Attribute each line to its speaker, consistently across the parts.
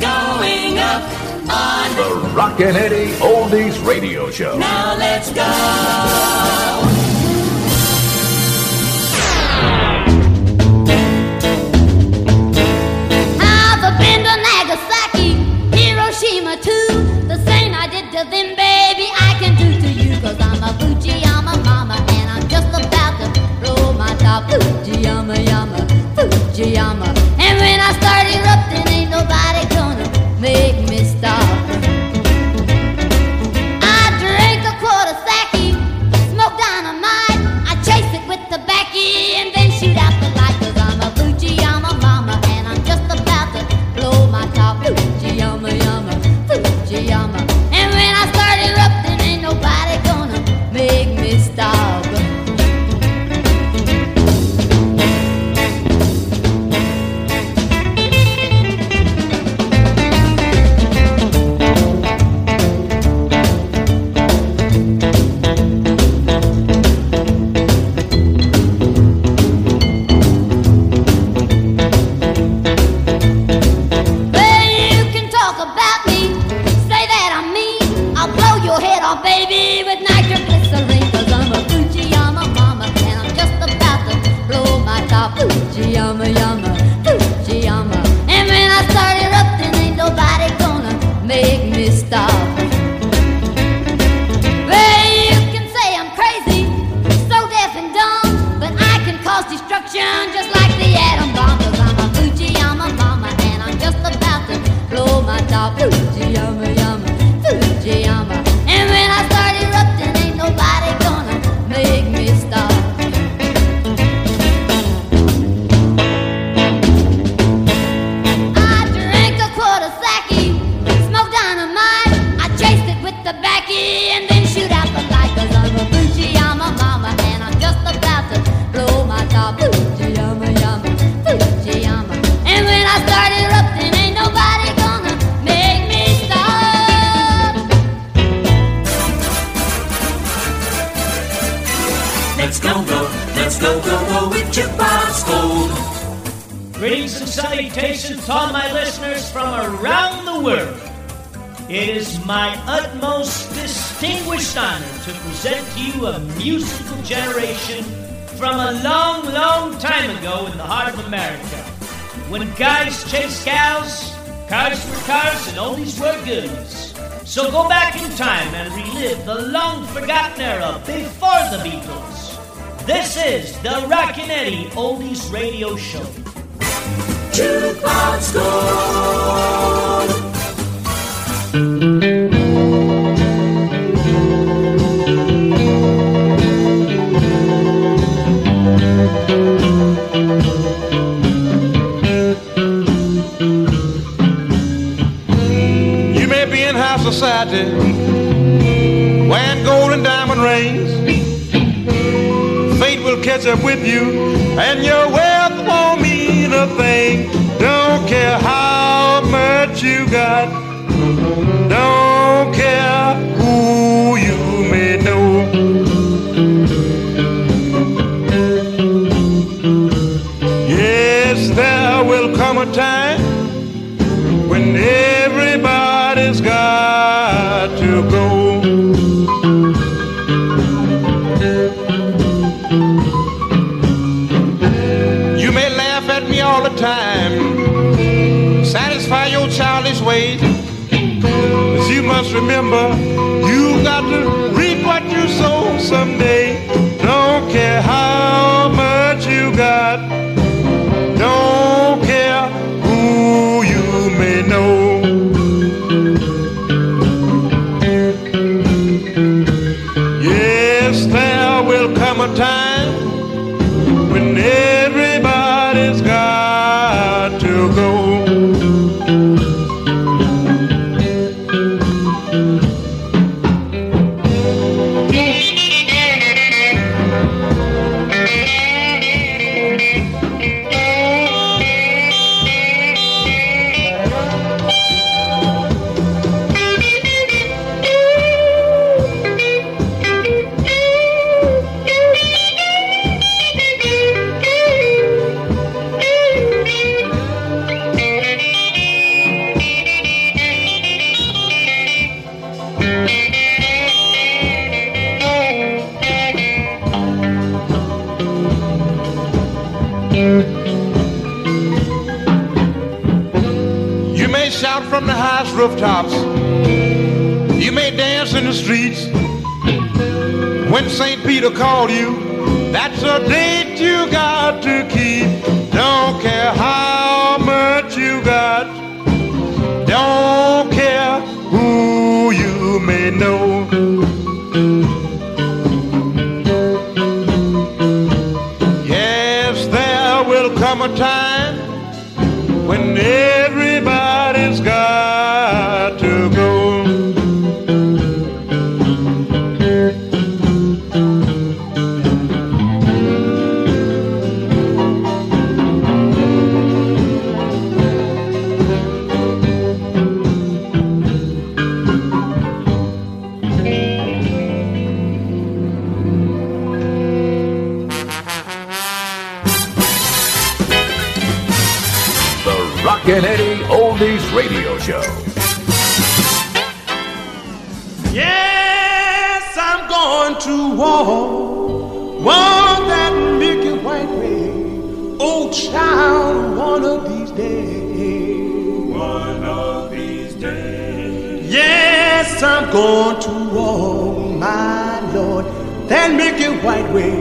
Speaker 1: Going up on.
Speaker 2: The Rockin' Eddie Oldies Radio Show.
Speaker 1: Now let's go.
Speaker 3: I've been to Nagasaki, Hiroshima too. The same I did to them, baby, I can do to you. Cause I'm a Fujiyama mama and I'm just about to blow my top. Fujiyama, yama, Fujiyama. And when I start erupting, head off, baby, with nitroglycerine. Cause I'm a Fujiyama mama, and I'm just about to blow my top. Fujiyama, yama,
Speaker 4: salutations to all my listeners from around the world. It is my utmost distinguished honor to present to you a musical generation from a long, long time ago in the heart of America. When guys chased gals, cars were cars, and oldies were goodies. So go back in time and relive the long forgotten era before the Beatles. This is the Rockin' Eddie Oldies Radio Show.
Speaker 5: Jukebox Gold.
Speaker 6: You may be in high society, wearing gold and diamond rings. Fate will catch up with you, and your you got, remember, you got to reap what you sow someday. rooftops. You may dance in the streets. When St. Peter called you, that's a date you got to keep. Don't care how much you got. Don't care who you may know. Yes, there will come a time when
Speaker 7: going to walk, my Lord, that it white way.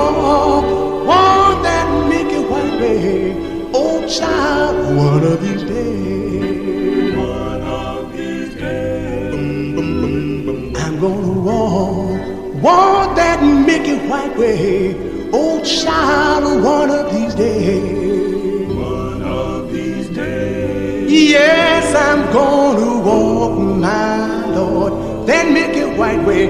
Speaker 7: oh, on that milky white way. Oh, child, one of these days. One of these days. I'm gonna walk, walk that milky white way. Oh, child, one of these days. One of these days. Yes, I'm gonna walk, my Lord, that milky white way.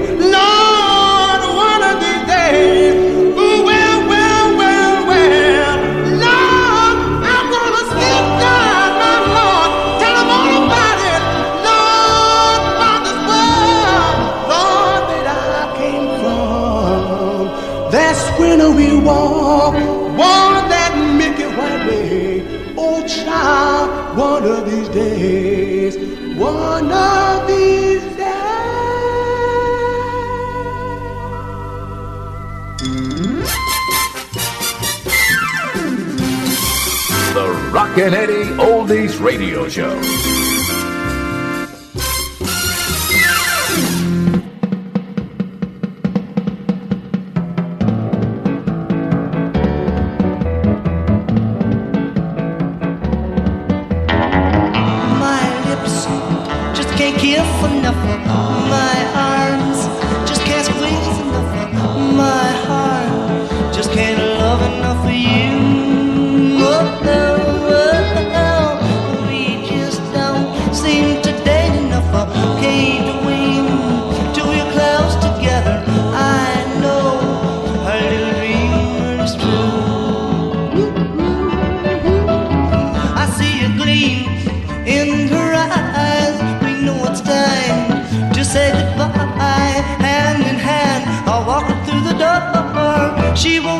Speaker 7: when we walk, walk that Mickey White way. Oh, child, one of these days, one of these days.
Speaker 2: The Rockin' Eddie Oldies Radio Show.
Speaker 8: She won't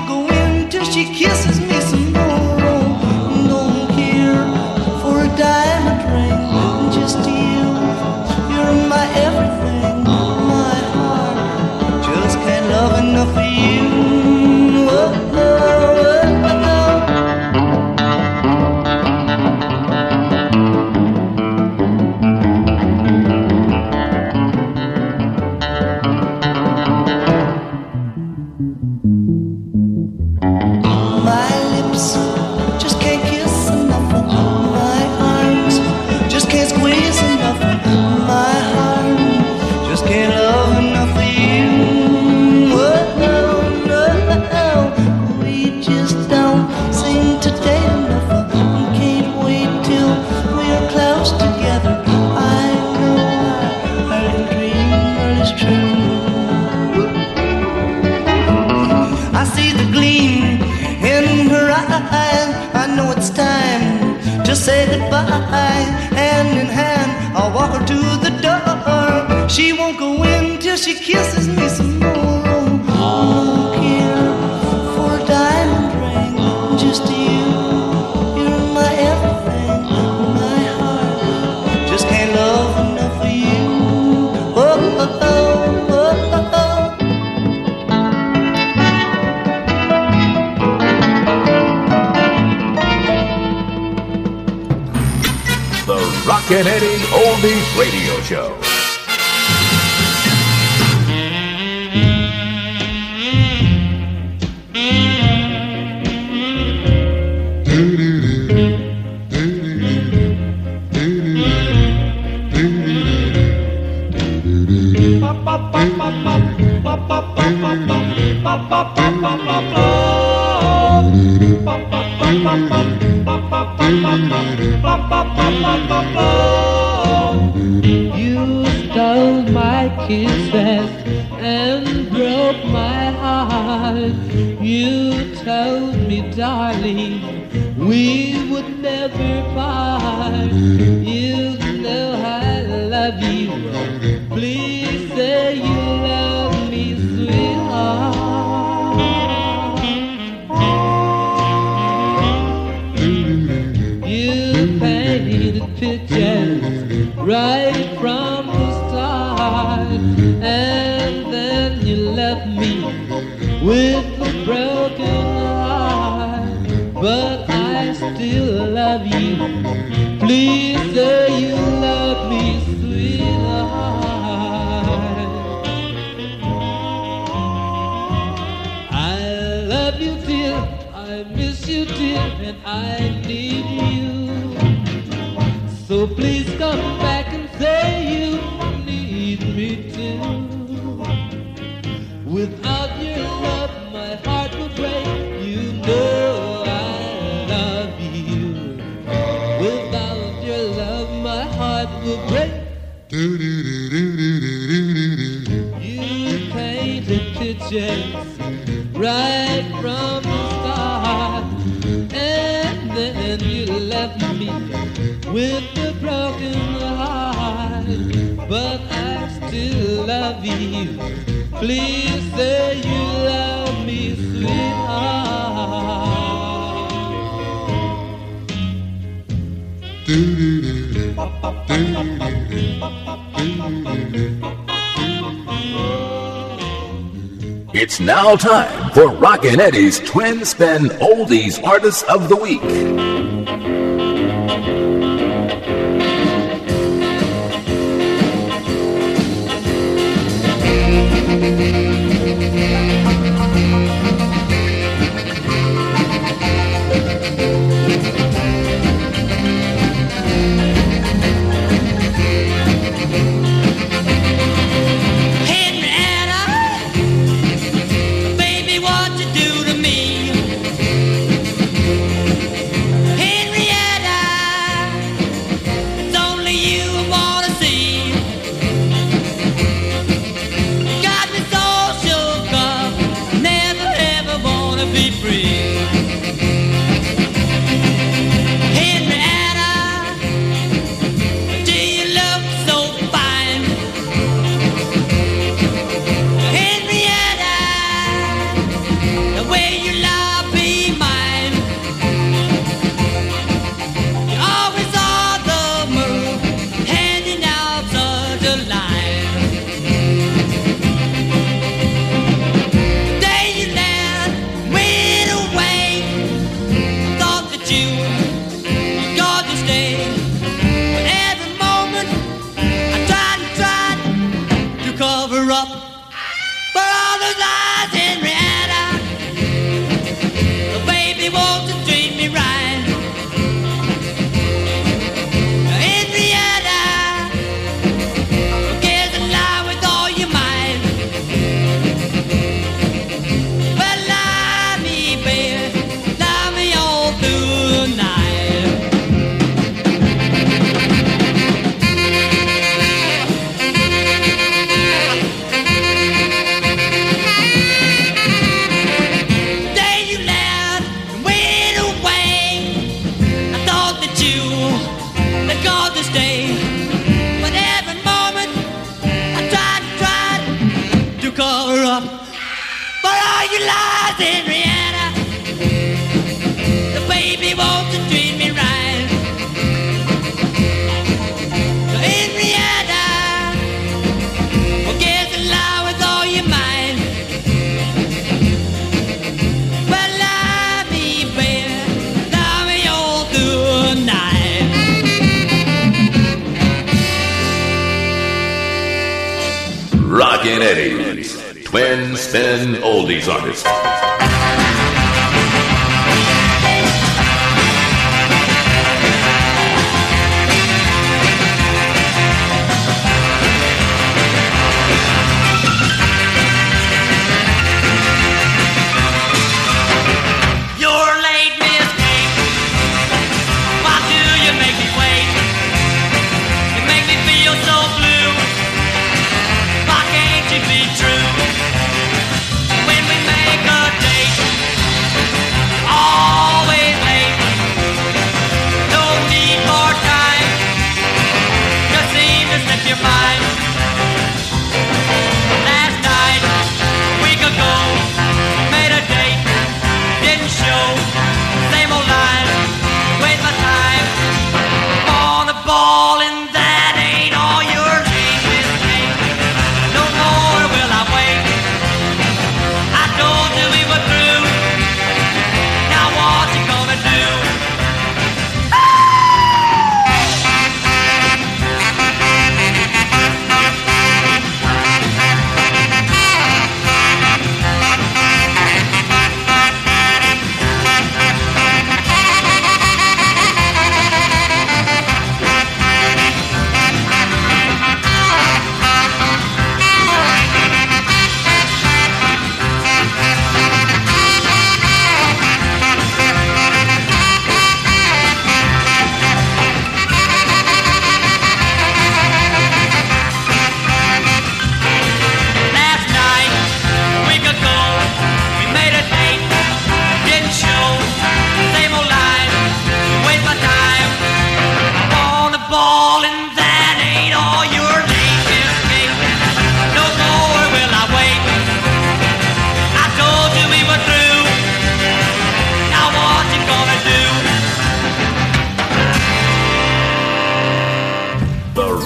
Speaker 2: Rockin' Eddie Oldies Radio Show. Bum, bum, bum.
Speaker 9: You stole my kisses and broke my heart. You told me, darling, we would never part. just right from the start. And then you left me with a broken heart. But I still love you. Please say you love me, sweetheart.
Speaker 2: It's now time for Rockin' Eddie's Twin Spin Oldies Artists of the Week.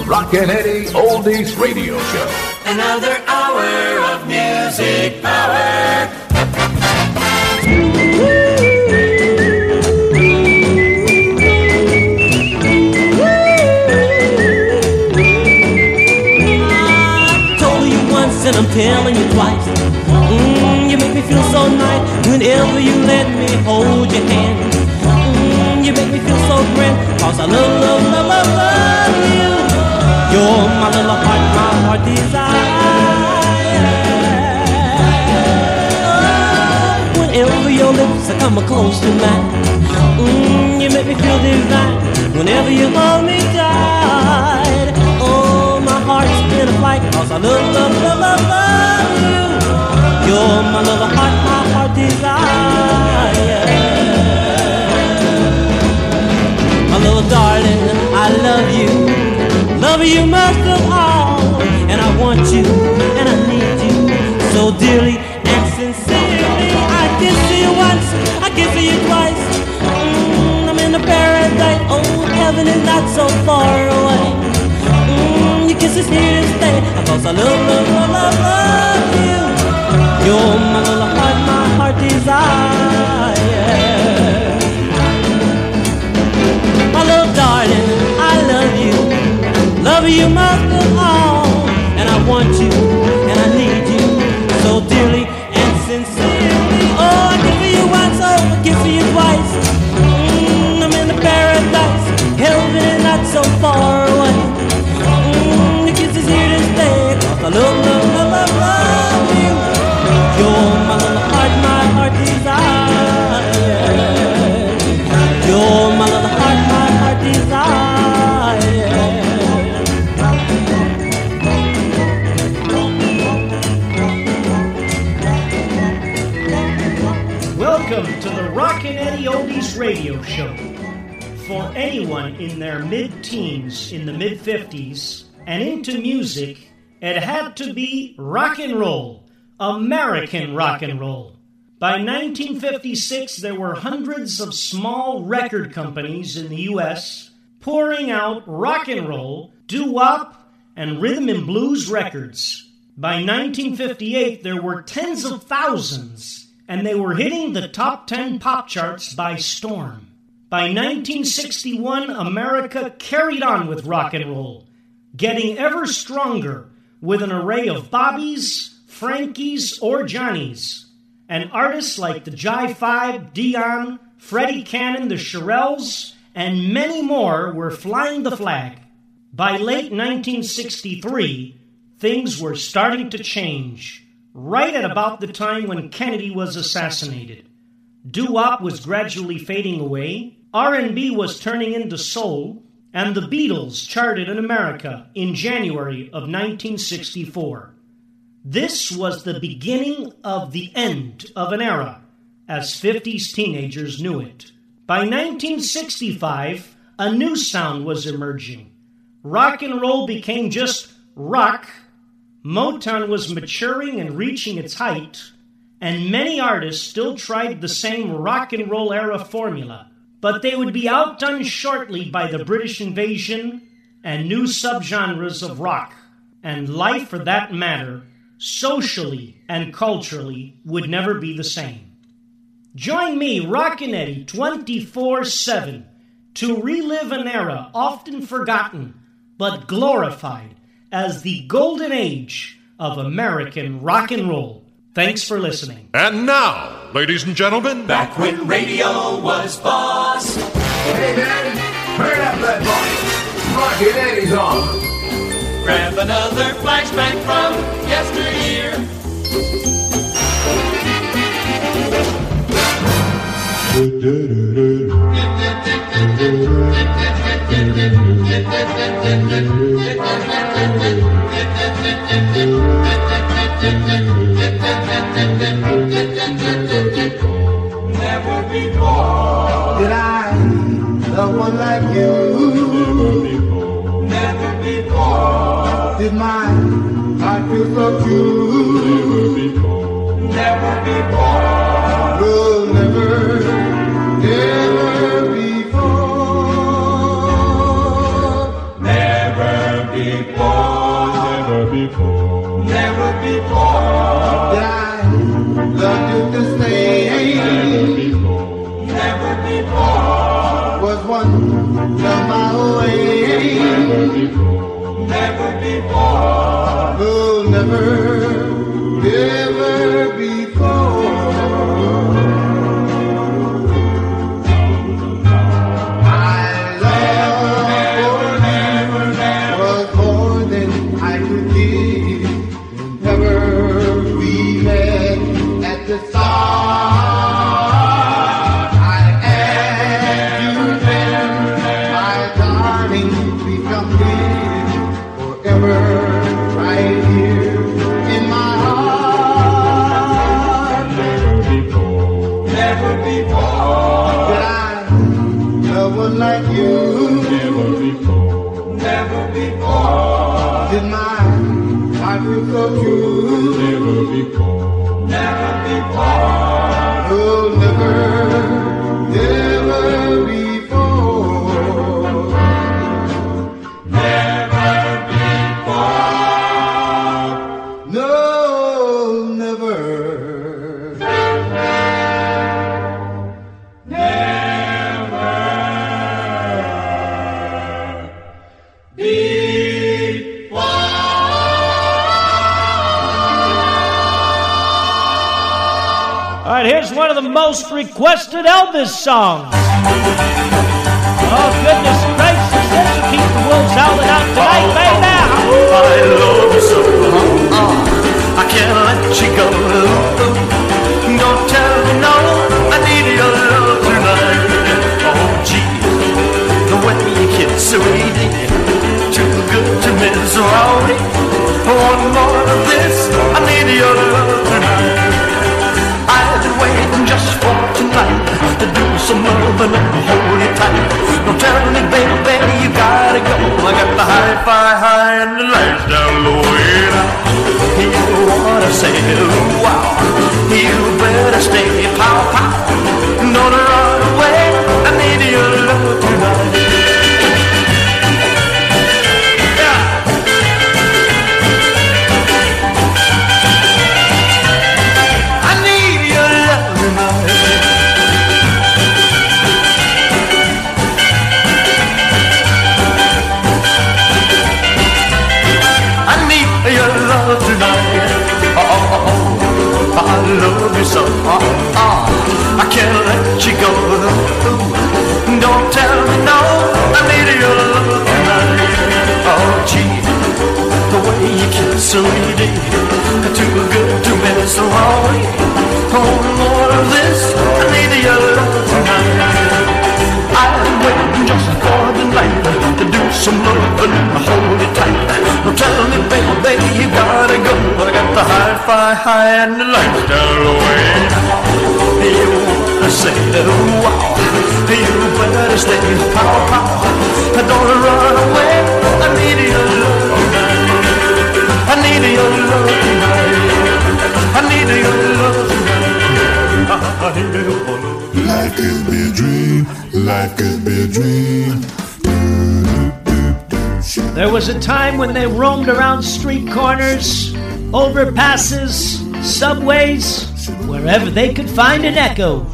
Speaker 2: Rockin' Eddie Oldies Radio Show.
Speaker 5: Another hour of music power.
Speaker 10: told you once and I'm telling you twice. Mm, you make me feel so nice whenever you let me hold your hand. Mm, you make me feel so grand cause I love, love, love, love, love you. You're my little heart, my heart desire. Oh, whenever your lips coming close to mine. Mm, you make me feel divine whenever you hold me tight. Oh, my heart's in a fight cause I love, love, love, love, love you. You're my little heart, Love you most of all. And I want you, and I need you so dearly and sincerely. I kiss you once, I kiss you twice. Mm, I'm in a paradise. Oh, heaven is not so far away. Mm, your kiss is here to stay. Cause I love, love, love, love, love you. You're my little heart, my heart desire. My little darling. Love you most of all. And I want you,
Speaker 4: In their mid teens, in the mid 50s, and into music, it had to be rock and roll American rock and roll. By 1956, there were hundreds of small record companies in the U.S. pouring out rock and roll, doo wop, and rhythm and blues records. By 1958, there were tens of thousands, and they were hitting the top 10 pop charts by storm. By 1961, America carried on with rock and roll, getting ever stronger with an array of Bobbies, Frankies, or Johnnies and artists like the Jive Five, Dion, Freddie Cannon, the Shirelles, and many more were flying the flag. By late 1963, things were starting to change, right at about the time when Kennedy was assassinated. Doo-wop was gradually fading away, R&B was turning into soul, and the Beatles charted in America in January of 1964. This was the beginning of the end of an era, as 50s teenagers knew it. By 1965, a new sound was emerging. Rock and roll became just rock, Motown was maturing and reaching its height, and many artists still tried the same rock and roll era formula, but they would be outdone shortly by the British invasion and new subgenres of rock, and life for that matter socially and culturally would never be the same. Join me, Rockin' Eddie, 24 7 to relive an era often forgotten but glorified as the golden age of American rock and roll. Thanks for listening.
Speaker 11: And now, ladies and gentlemen,
Speaker 5: back when radio was boss.
Speaker 12: Hey, Daddy, turn up that volume. Rockin' Eddie's on.
Speaker 5: Grab another flashback from yesteryear.
Speaker 12: Never before did I love one like you. Never before did my heart feel so true. Never before,
Speaker 13: Don't tell me, baby, baby, you gotta go. I got the hi-fi high and the lights down low, and I you wanna say, wow, you better stay pow pow. Don't run away, I need your love you so. Oh, oh, I can't let you go. Don't tell me no. I need your love tonight. Oh, gee, the way you kiss me, dear, too good to miss. Oh, yeah. oh, more of this. I need your love tonight. I'm waiting just for the night some loving, hold you tight. Don't tell me, baby, you gotta go. I got the hi-fi high and the lights down low. You say, wow, you better stay pow pow. Don't run away. I need your love tonight. I need your love tonight. I need your love tonight. I need your love.
Speaker 14: Life could be a dream, life could be a dream.
Speaker 4: There was a time when they roamed around street corners, overpasses, subways, wherever they could find an echo.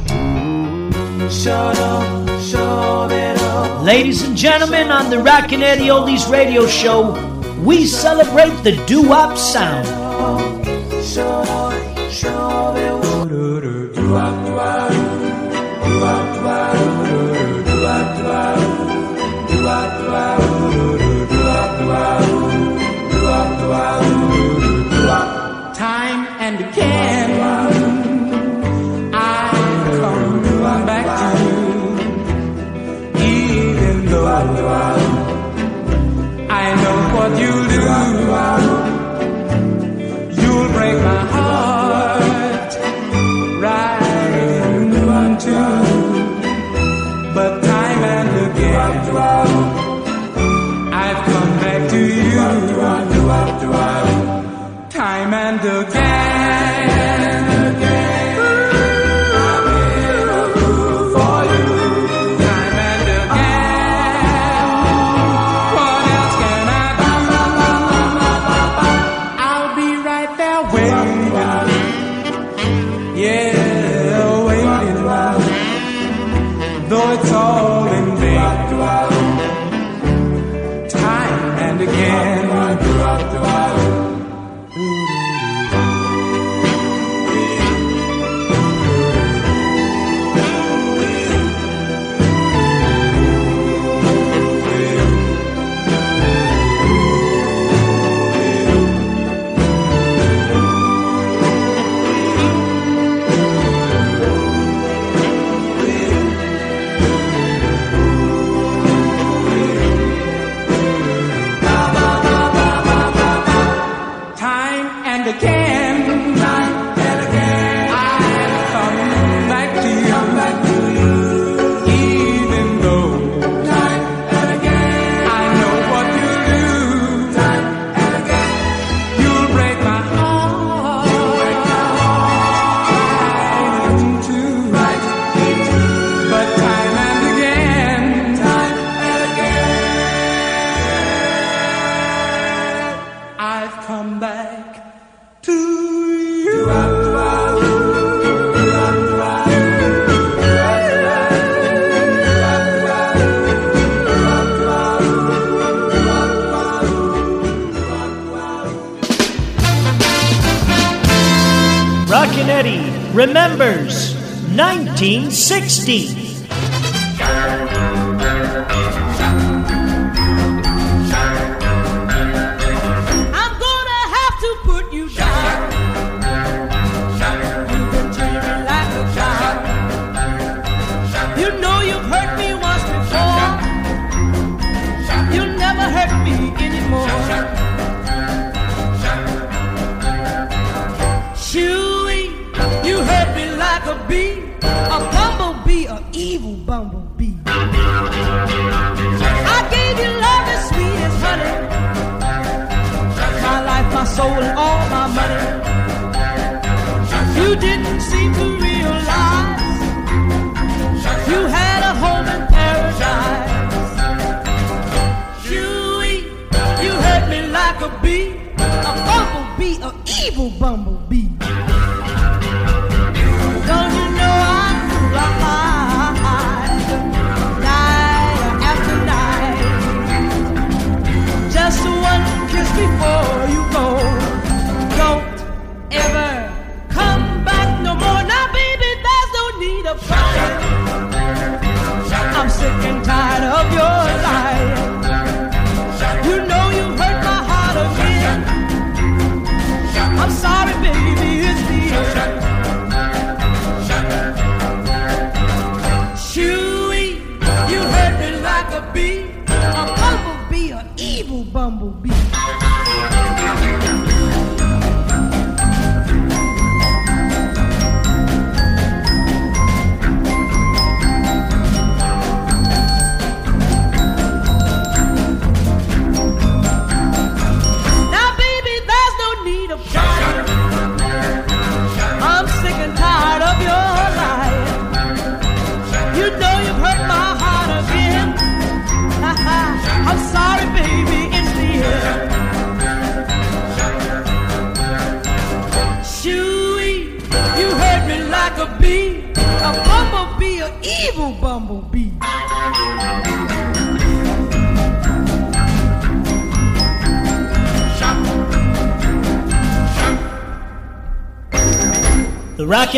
Speaker 4: Ladies and gentlemen, on the Rockin' Eddie Oldies radio show, we celebrate the doo-wop sound.
Speaker 15: Time and
Speaker 4: 1960.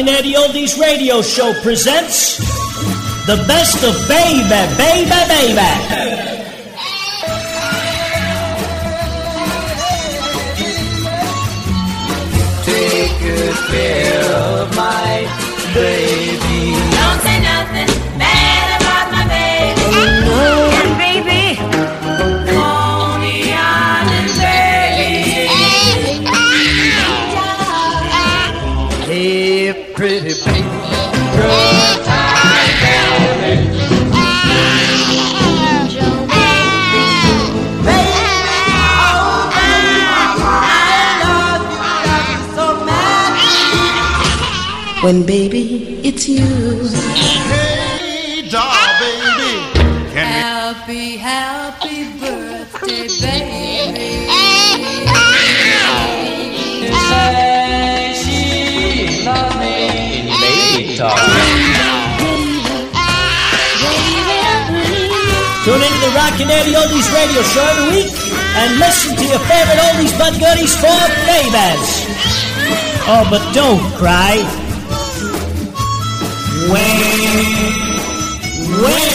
Speaker 4: Rockin' Eddie Oldies Radio Show presents the best of baby, baby, baby.
Speaker 16: Take good care of my baby.
Speaker 17: When baby, it's you.
Speaker 12: Hey, doll, baby. Can
Speaker 18: Happy, happy birthday, baby.
Speaker 16: Say she love me, baby talk.
Speaker 4: Tune into the Rockin' Eddie Oldies Radio Show every week and listen to your favorite oldies but goodies for babies. Oh, but don't cry. Wait, wait.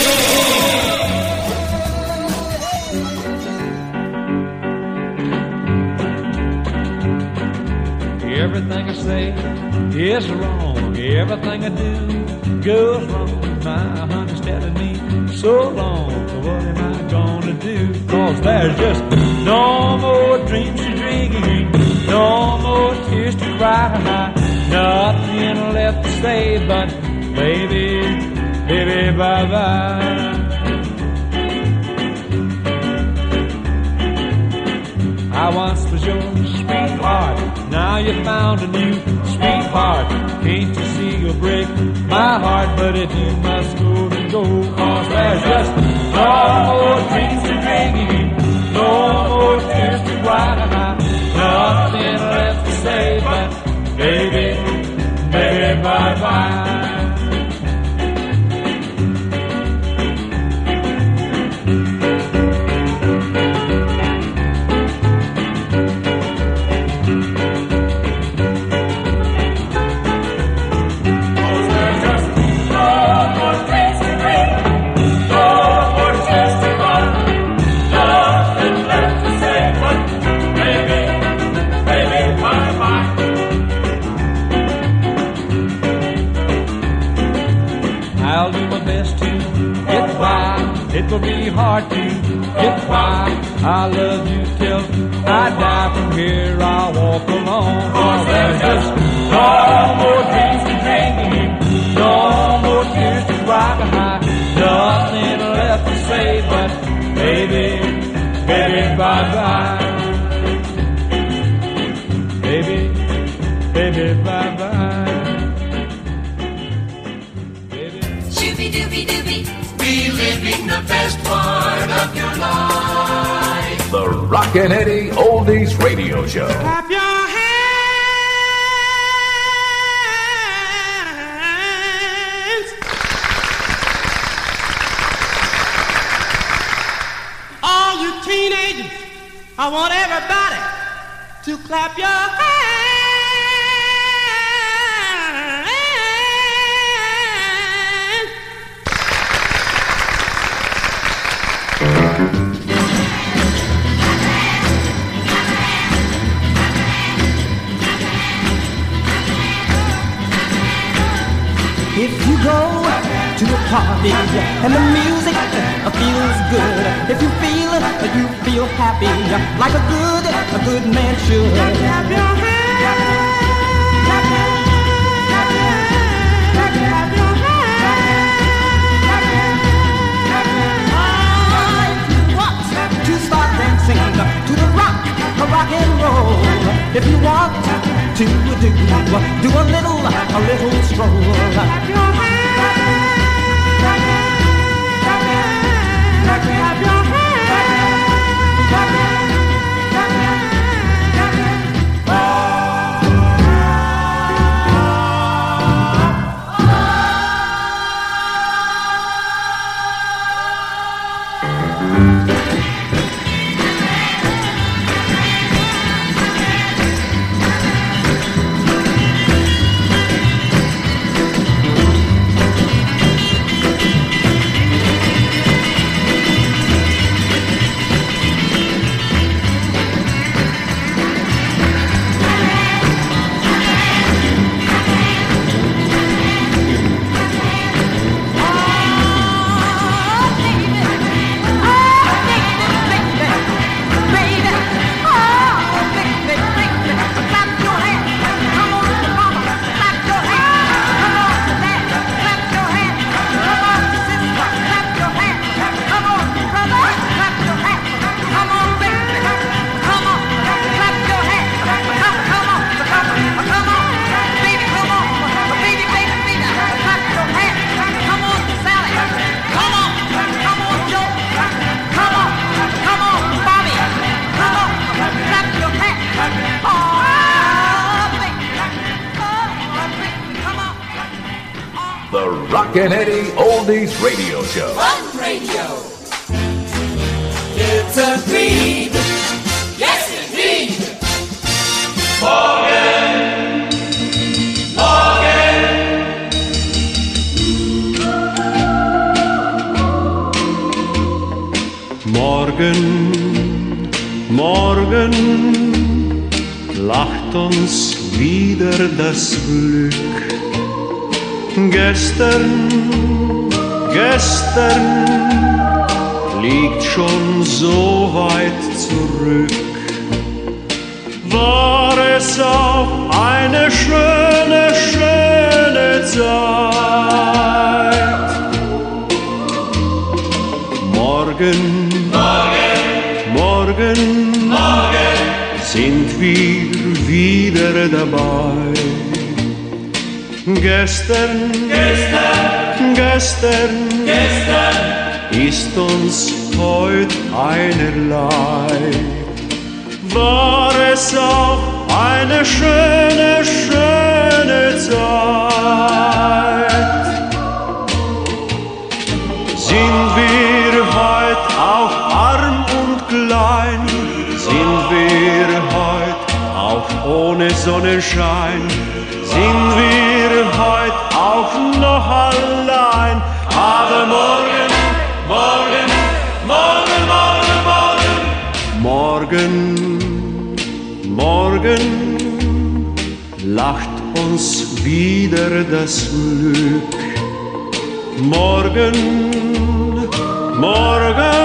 Speaker 19: Everything I say is wrong. Everything I do goes wrong. My honey's telling me so long. What am I gonna do? Cause there's just no more dreams to dream. No more tears to cry. Nothing left to say but baby, baby, bye bye. I once was your sweetheart. Now you found a new sweetheart. Can't you see you'll break my heart? But if you must go, then go. Cause there's just no more.
Speaker 20: Go to a party and the music feels good, if you feel it, you feel happy like a good a good man should. Clap your hands. Clap your to start dancing to the rock, rock and roll. If you want to do, do a little, a little stroll. Clap your
Speaker 2: Eddie Oldies Radio Show.
Speaker 5: Fun radio. It's a dream. Yes, indeed. Morgan. Morgan.
Speaker 21: Morgen, morgen lacht uns wieder das Glück. Gestern, gestern liegt schon so weit zurück. War es auch eine schöne, schöne Zeit. Morgen, morgen, morgen, morgen sind wir wieder dabei. Gestern, gestern, gestern, gestern ist uns heut einerlei. War es auch eine schöne, schöne Zeit. Sind wir heut auch arm und klein? Sind wir heut auch ohne Sonnenschein? Sind wir heut auch noch allein? Aber morgen, morgen, morgen, morgen, morgen, morgen lacht uns wieder das Glück. Morgen, morgen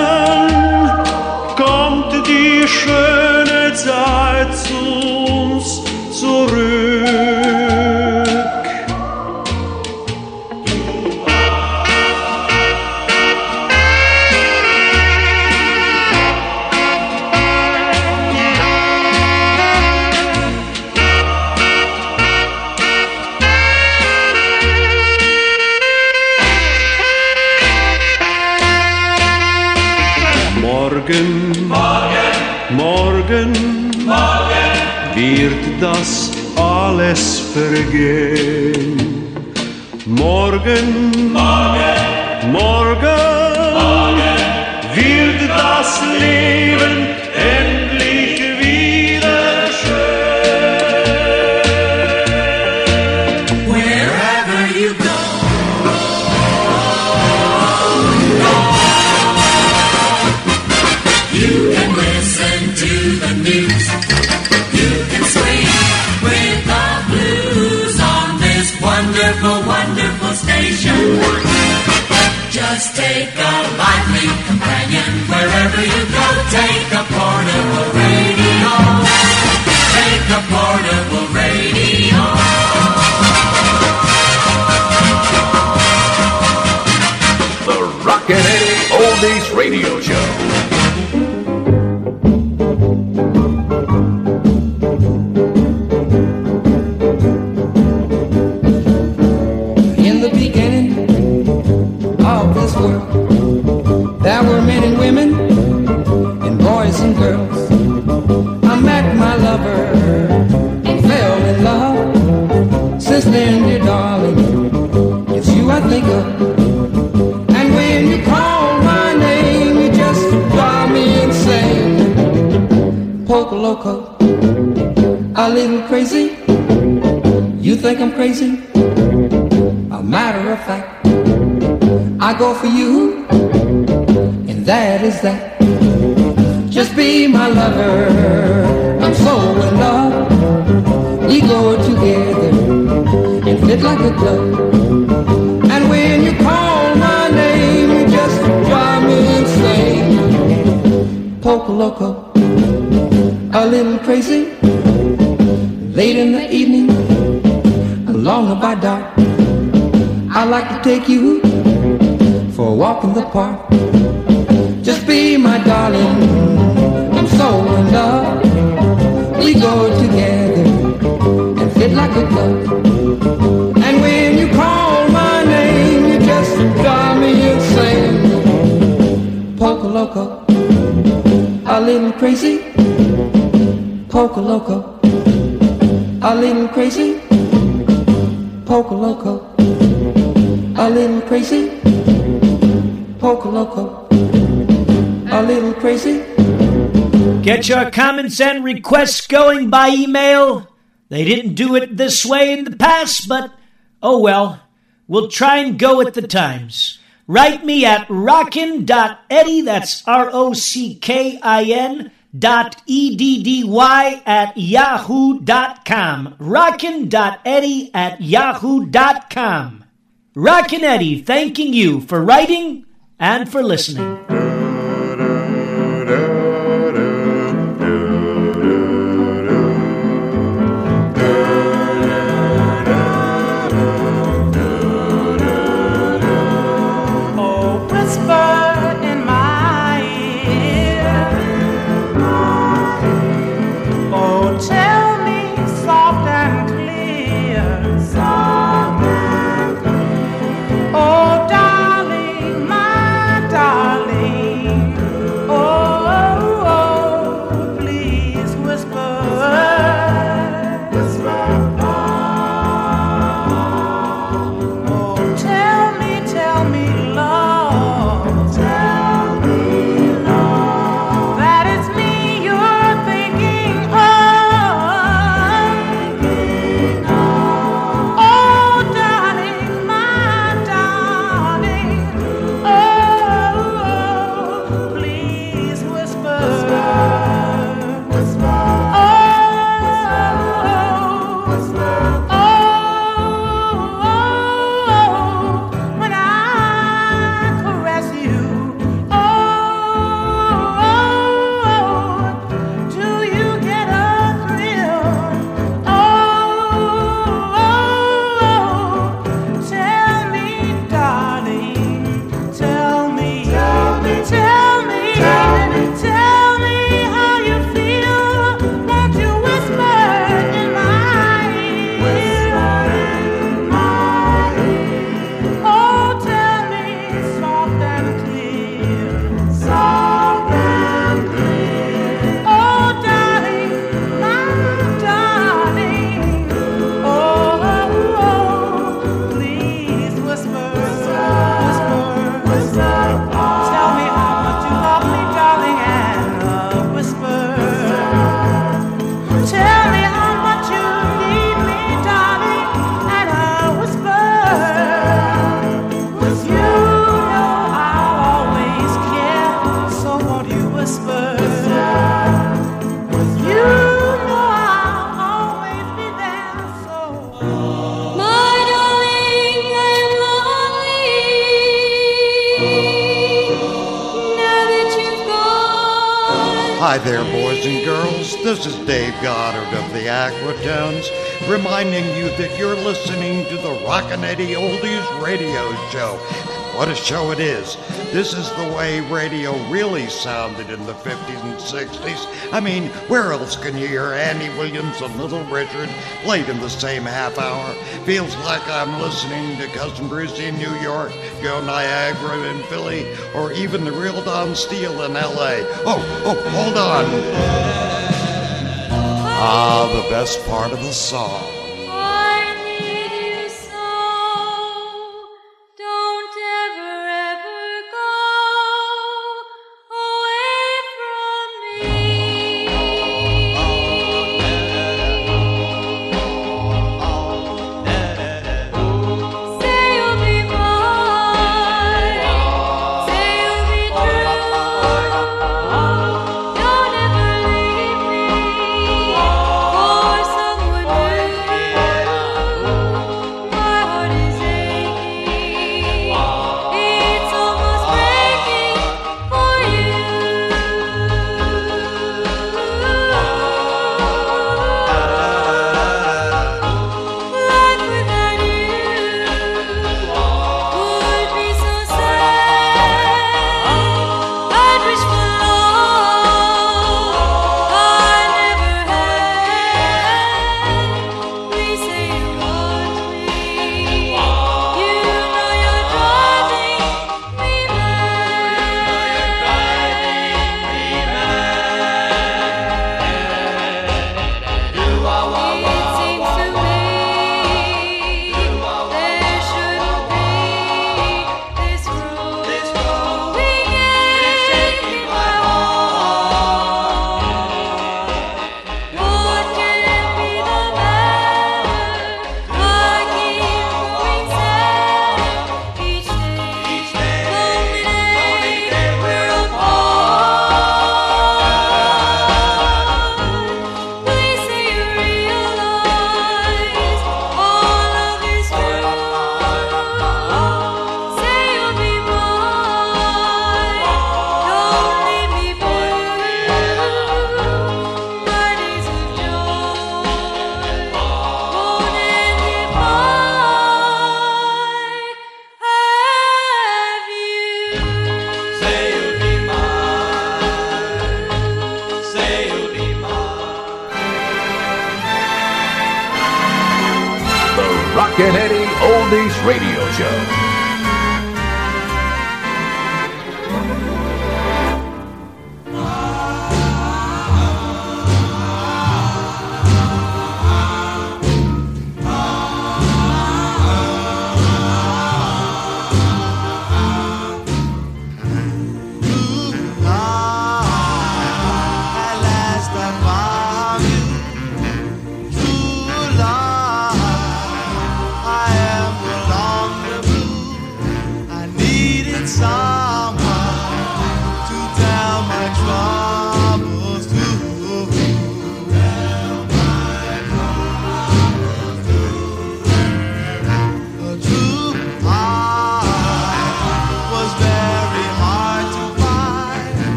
Speaker 21: kommt die schöne Zeit zu uns zurück. gehen. Morgen, morgen, morgen, morgen wird das Leben
Speaker 5: Take a lively companion wherever you go. Take a portable radio. Take a portable radio.
Speaker 2: The Rockin' Oldies Radio Show.
Speaker 15: take you for a walk in the park.
Speaker 4: Get your comments and requests going by email. They didn't do it this way in the past, but oh well. We'll try and go with the times. Write me at rockin.eddie, that's R O C K I N, dot E D D Y at yahoo.com. Rockin.eddie at yahoo.com. Rockin' Eddie thanking you for writing and for listening.
Speaker 22: What a show it is. This is the way radio really sounded in the 50s and 60s. I mean, where else can you hear Andy Williams and Little Richard played in the same half hour? Feels like I'm listening to Cousin Brucie in New York, Joe Niagara in Philly, or even the real Don Steele in LA. Oh, oh, hold on. Ah, the best part of the song.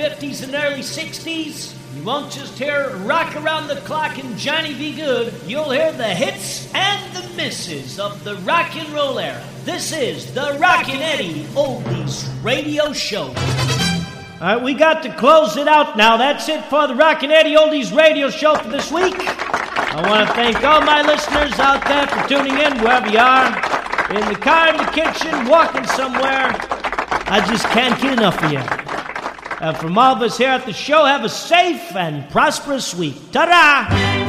Speaker 4: 50s and early 60s, you won't just hear Rock Around the Clock and Johnny B. Goode, you'll hear the hits and the misses of the rock and roll era. This is the Rockin' Eddie Oldies Radio Show. All right, we got to close it out now. That's it for the Rockin' Eddie Oldies Radio Show for this week. I want to thank all my listeners out there for tuning in, wherever you are, in the car, in the kitchen, walking somewhere. I just can't get enough of you. Uh, from all of us here at the show, have a safe and prosperous week. Ta-da!